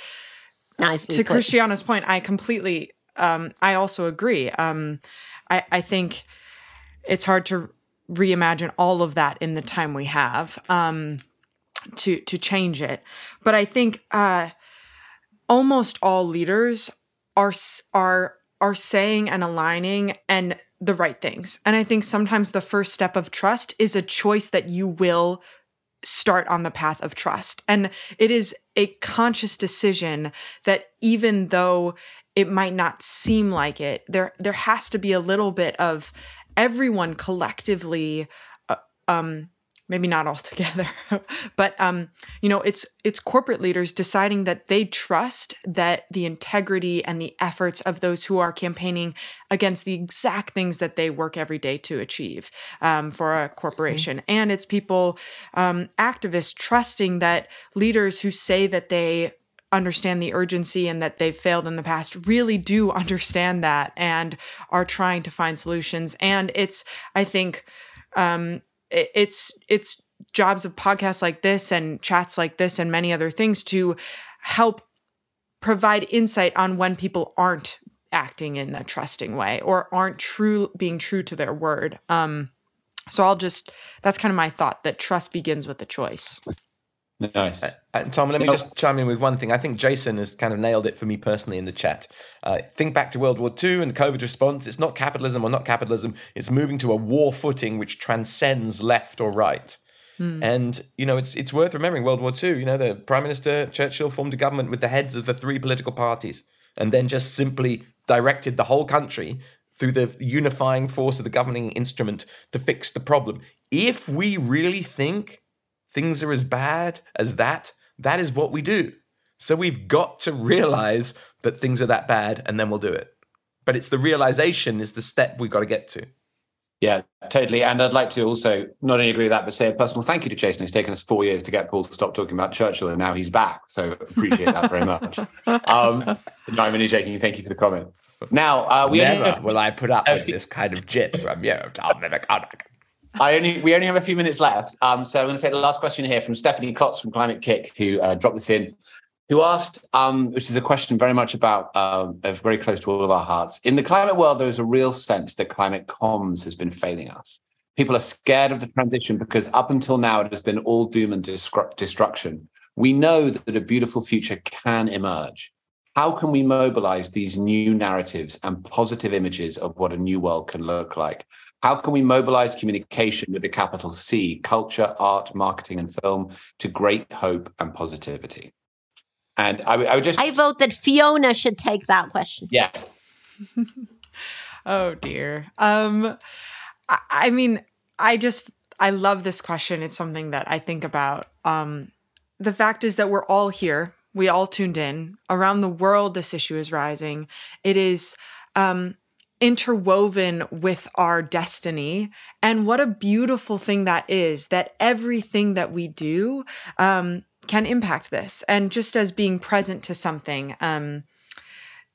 Nicely to put. Christiana's point, I completely um I also agree. Um I, I think it's hard to reimagine all of that in the time we have um to to change it. But I think uh almost all leaders are are are saying and aligning and the right things. And I think sometimes the first step of trust is a choice that you will start on the path of trust. And it is a conscious decision that even though it might not seem like it, there there has to be a little bit of everyone collectively uh, um maybe not all together but um you know it's it's corporate leaders deciding that they trust that the integrity and the efforts of those who are campaigning against the exact things that they work every day to achieve um, for a corporation. And it's people um, activists trusting that leaders who say that they understand the urgency and that they've failed in the past really do understand that and are trying to find solutions. And it's i think um it's it's jobs of podcasts like this and chats like this and many other things to help provide insight on when people aren't acting in a trusting way or aren't true being true to their word um so i'll just that's kind of my thought that trust begins with the choice Nice. And Tom, let me just chime in with one thing. I think Jason has kind of nailed it for me personally in the chat. Uh, think back to World War II and the COVID response. It's not capitalism or not capitalism. It's moving to a war footing which transcends left or right. And you know, it's it's worth remembering World War II. You know, the Prime Minister Churchill formed a government with the heads of the three political parties, and then just simply directed the whole country through the unifying force of the governing instrument to fix the problem. If we really think things are as bad as that, that is what we do. So we've got to realize that things are that bad and then we'll do it. But it's the realization is the step we've got to get to. Yeah, totally. And I'd like to also not only agree with that, but say a personal thank you to Jason. It's taken us four years to get Paul to stop talking about Churchill, and now he's back. So appreciate that very much. Um, no, I'm only joking. Thank you for the comment. Now, uh, we Never only have, will I put up with this kind of jip from you, Tom McConaughey. I only we only have a few minutes left. Um, so I'm going to take the last question here from Stephanie Klotz from Climate-KIC, who uh, dropped this in, who asked, um, which is a question very much about um, very close to all of our hearts. In the climate world, there is a real sense that climate comms has been failing us. People are scared of the transition because up until now it has been all doom and destruction. We know that a beautiful future can emerge. How can we mobilize these new narratives and positive images of what a new world can look like? How can we mobilize communication with a capital C, culture, art, marketing, and film to great hope and positivity? And I, I would just. I vote that Fiona should take that question. Yes. oh, dear. Um, I, I mean, I just, I love this question. It's something that I think about. Um, the fact is that we're all here. We all tuned in. Around the world, this issue is rising. It is. Um, interwoven with our destiny. And what a beautiful thing that is that everything that we do um, can impact this. And just as being present to something, um,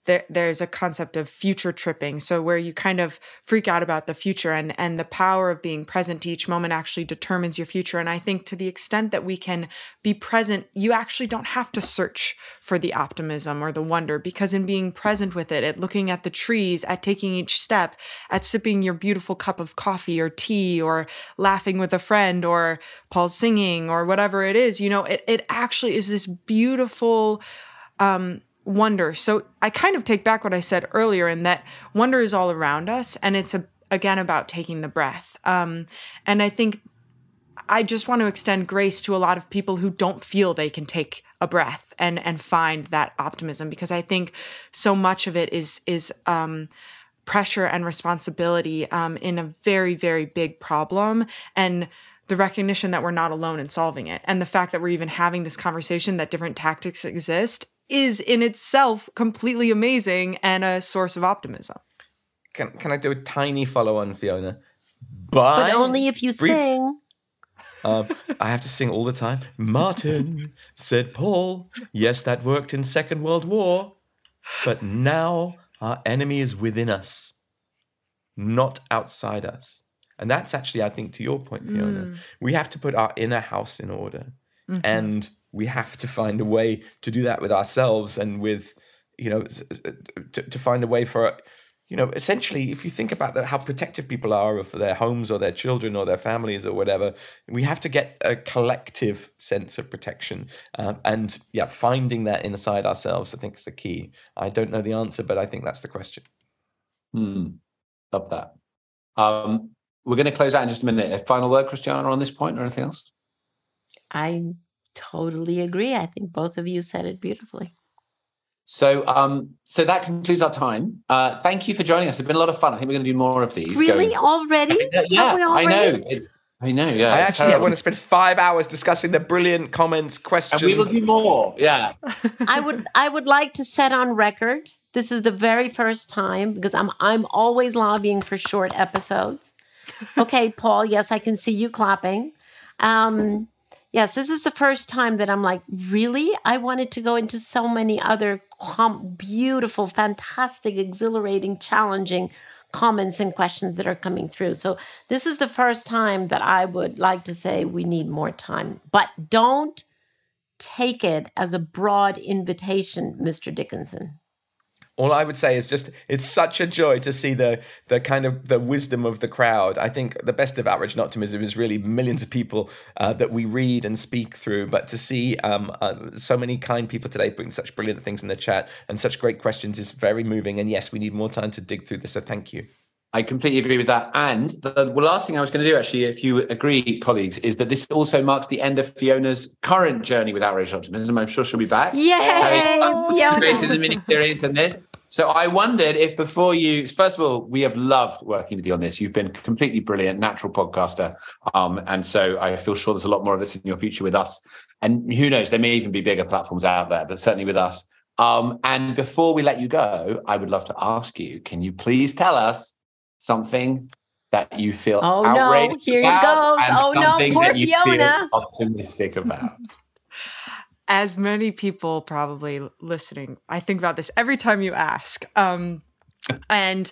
there, there's a concept of future tripping. So where you kind of freak out about the future and and the power of being present to each moment actually determines your future. And i think to the extent that we can be present you actually don't have to search for the optimism or the wonder because in being present with it at looking at the trees at taking each step at sipping your beautiful cup of coffee or tea or laughing with a friend or paul singing or whatever it is you know it, it actually is this beautiful um wonder. So I kind of take back what I said earlier in that wonder is all around us, and it's a, again about taking the breath. Um, and I think I just want to extend grace to a lot of people who don't feel they can take a breath and and find that optimism because I think so much of it is is um, pressure and responsibility um, in a very very big problem and the recognition that we're not alone in solving it and the fact that we're even having this conversation that different tactics exist is in itself completely amazing and a source of optimism. Can can I do a tiny follow on, Fiona? But, but only if you brief- sing. Um, I have to sing all the time. Martin said, Paul, yes, that worked in Second World War, but now our enemy is within us, not outside us. And that's actually, I think, to your point, Fiona. Mm. We have to put our inner house in order. Mm-hmm. And we have to find a way to do that with ourselves and with you know to, to find a way for you know essentially if you think about that how protective people are of their homes or their children or their families or whatever we have to get a collective sense of protection. Um, and yeah finding that inside ourselves i think is the key. I don't know the answer but i think that's the question. Hmm. love that. Um, we're going to close out in just a minute. A final word christiana on this point or anything else? I totally agree. I think both of you said it beautifully. So, um, so that concludes our time. Uh, thank you for joining us. It's been a lot of fun. I think we're going to do more of these. Really, going... already? yeah, I know. It's I know. Yeah, I actually want to spend five hours discussing the brilliant comments, questions. And we will do more. Yeah. I would. I would like to set on record. This is the very first time because I'm. I'm always lobbying for short episodes. Okay, Paul. Yes, I can see you clapping. Um, Yes, this is the first time that I'm like, really? I wanted to go into so many other com- beautiful, fantastic, exhilarating, challenging comments and questions that are coming through. So, this is the first time that I would like to say we need more time. But don't take it as a broad invitation, Mr. Dickinson all I would say is just it's such a joy to see the the kind of the wisdom of the crowd. I think the best of outrage and optimism is really millions of people uh, that we read and speak through. But to see um, uh, so many kind people today putting such brilliant things in the chat and such great questions is very moving. And yes, we need more time to dig through this. So thank you. I completely agree with that. And the, the, last thing I was going to do, actually, if you agree, colleagues, is that this also marks the end of Fiona's current journey with outrage optimism. I'm sure she'll be back. Yay! Having created the mini series and this. So I wondered if before you, first of all, we have loved working with you on this. You've been completely brilliant, natural podcaster. Um, and so I feel sure there's a lot more of this in your future with us. And who knows, there may even be bigger platforms out there, but certainly with us. Um, and before we let you go, I would love to ask you, can you please tell us something that you feel Oh, no. outraged Here he about goes. and Oh, no. Poor you Fiona. optimistic about. As many people probably listening i think about this every time you ask um and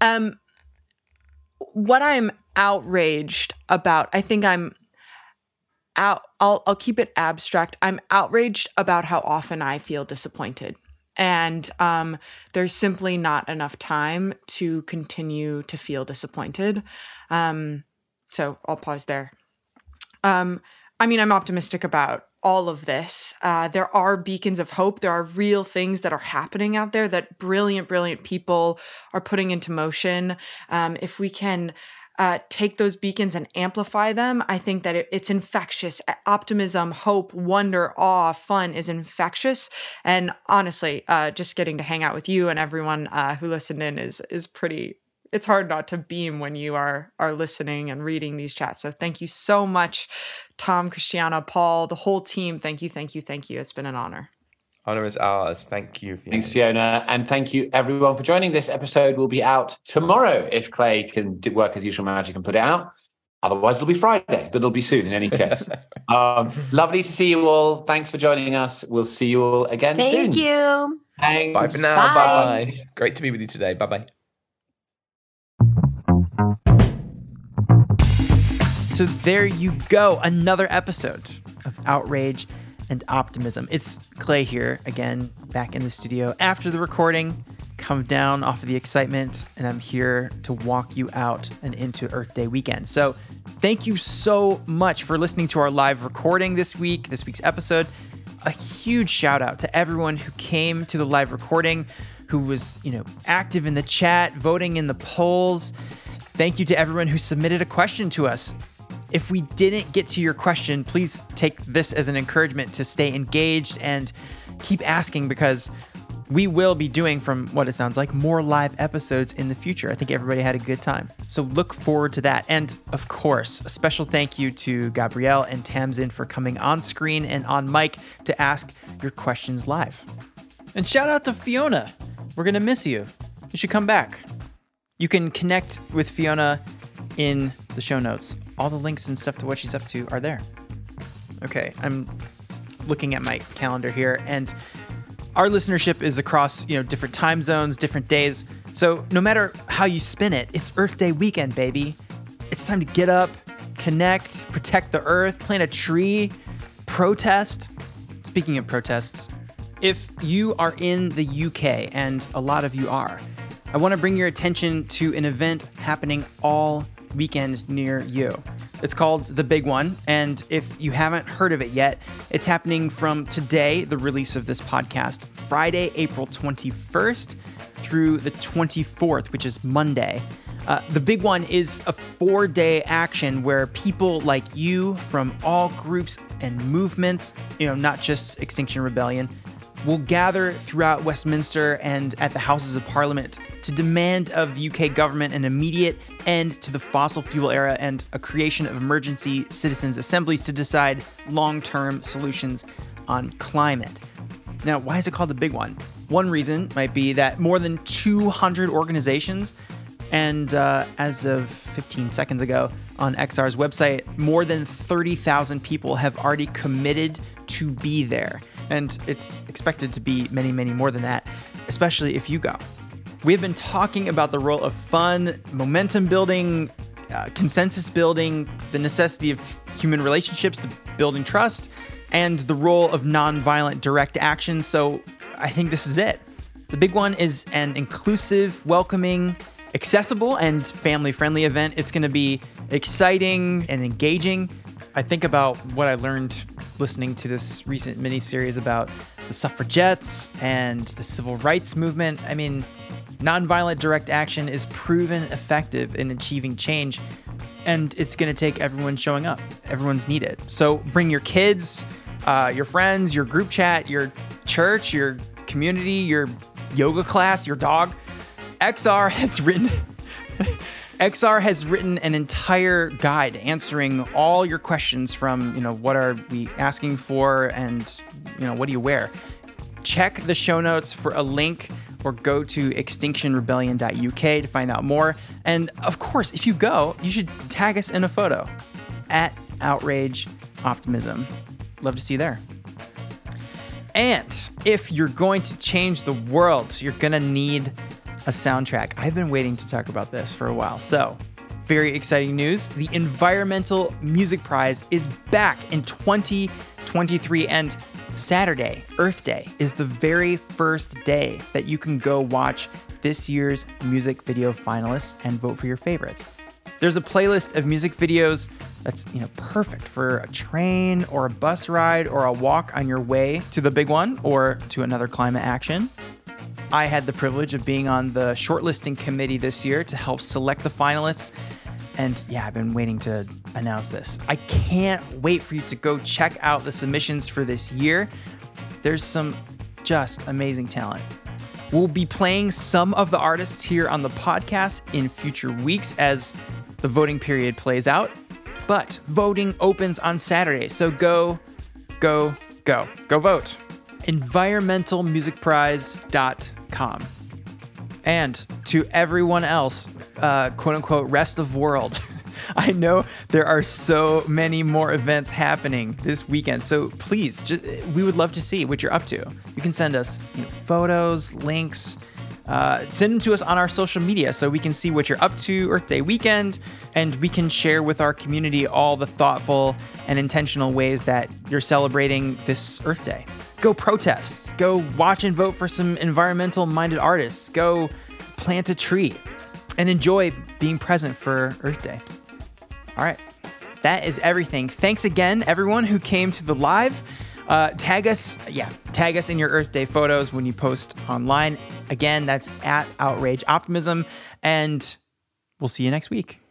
um what i'm outraged about i think i'm out I'll I'll keep it abstract. I'm outraged about how often I feel disappointed. And um, there's simply not enough time to continue to feel disappointed. Um, so I'll pause there. I mean, I'm optimistic about all of this. Uh, there are beacons of hope. There are real things that are happening out there that brilliant, brilliant people are putting into motion. Um, if we can uh, take those beacons and amplify them, I think that it, it's infectious. Optimism, hope, wonder, awe, fun is infectious. And honestly, uh, just getting to hang out with you and everyone uh, who listened in is is pretty. It's hard not to beam when you are are listening and reading these chats. So thank you so much, Tom, Christiana, Paul, the whole team. Thank you, thank you, thank you. It's been an honor. Honor is ours. Thank you. Fiona. Thanks, Fiona. And thank you, everyone, for joining. This episode will be out tomorrow if Clay can do work his usual magic and put it out. Otherwise, it'll be Friday, but it'll be soon in any case. um, lovely to see you all. Thanks for joining us. We'll see you all again soon. Thank you. Thanks. Bye for now. Bye. Bye bye. Great to be with you today. Bye bye. So there you go, another episode of Outrage and Optimism. It's Clay here again, back in the studio after the recording. Come down off of the excitement, and I'm here to walk you out and into Earth Day weekend. So, thank you so much for listening to our live recording this week, this week's episode. A huge shout out to everyone who came to the live recording, who was, you know, active in the chat, voting in the polls. Thank you to everyone who submitted a question to us. If we didn't get to your question, please take this as an encouragement to stay engaged and keep asking because we will be doing, from what it sounds like, more live episodes in the future. I think everybody had a good time. So look forward to that. And of course, a special thank you to Gabrielle and Tamsin for coming on screen and on mic to ask your questions live. And shout out to Fiona. We're going to miss you. You should come back. You can connect with Fiona in the show notes. All the links and stuff to what she's up to are there. Okay, I'm looking at my calendar here and our listenership is across, you know, different time zones, different days. So, no matter how you spin it, it's Earth Day weekend, baby. It's time to get up, connect, protect the earth, plant a tree, protest. Speaking of protests, if you are in the UK, and a lot of you are, I want to bring your attention to an event happening all weekend near you. It's called The Big One, and if you haven't heard of it yet, it's happening from today, the release of this podcast, Friday, April 21st through the 24th, which is Monday. Uh, the big one is a four day action where people like you from all groups and movements, you know, not just Extinction Rebellion, will gather throughout Westminster and at the Houses of Parliament to demand of the UK government an immediate end to the fossil fuel era and a creation of emergency citizens' assemblies to decide long term solutions on climate. Now, why is it called the big one? One reason might be that more than 200 organizations, and uh, as of 15 seconds ago on XR's website, more than 30,000 people have already committed to be there. And it's expected to be many, many more than that, especially if you go. We have been talking about the role of fun, momentum building, uh, consensus building, the necessity of human relationships to building trust, and the role of nonviolent direct action. So I think this is it. The big one is an inclusive, welcoming, accessible, and family friendly event. It's going to be exciting and engaging. I think about what I learned listening to this recent mini series about the suffragettes and the civil rights movement. I mean, nonviolent direct action is proven effective in achieving change, and it's going to take everyone showing up. Everyone's needed. So bring your kids, uh, your friends, your group chat, your church, your community, your yoga class, your dog. XR has written. XR has written an entire guide answering all your questions from, you know, what are we asking for and, you know, what do you wear? Check the show notes for a link or go to extinctionrebellion.uk to find out more. And of course, if you go, you should tag us in a photo at Outrage Optimism. Love to see you there. And if you're going to change the world, you're going to need a soundtrack. I've been waiting to talk about this for a while. So, very exciting news. The Environmental Music Prize is back in 2023 and Saturday, Earth Day, is the very first day that you can go watch this year's music video finalists and vote for your favorites. There's a playlist of music videos that's, you know, perfect for a train or a bus ride or a walk on your way to the big one or to another climate action. I had the privilege of being on the shortlisting committee this year to help select the finalists. And yeah, I've been waiting to announce this. I can't wait for you to go check out the submissions for this year. There's some just amazing talent. We'll be playing some of the artists here on the podcast in future weeks as the voting period plays out. But voting opens on Saturday, so go, go, go, go vote. EnvironmentalMusicPrize.com. And to everyone else, uh, quote unquote, rest of world. I know there are so many more events happening this weekend, so please, just, we would love to see what you're up to. You can send us you know, photos, links, uh, send them to us on our social media so we can see what you're up to Earth Day weekend, and we can share with our community all the thoughtful and intentional ways that you're celebrating this Earth Day. Go protest, go watch and vote for some environmental minded artists, go plant a tree, and enjoy being present for Earth Day. All right. That is everything. Thanks again, everyone who came to the live. Uh, tag us, yeah, tag us in your Earth Day photos when you post online. Again, that's at Outrage Optimism. And we'll see you next week.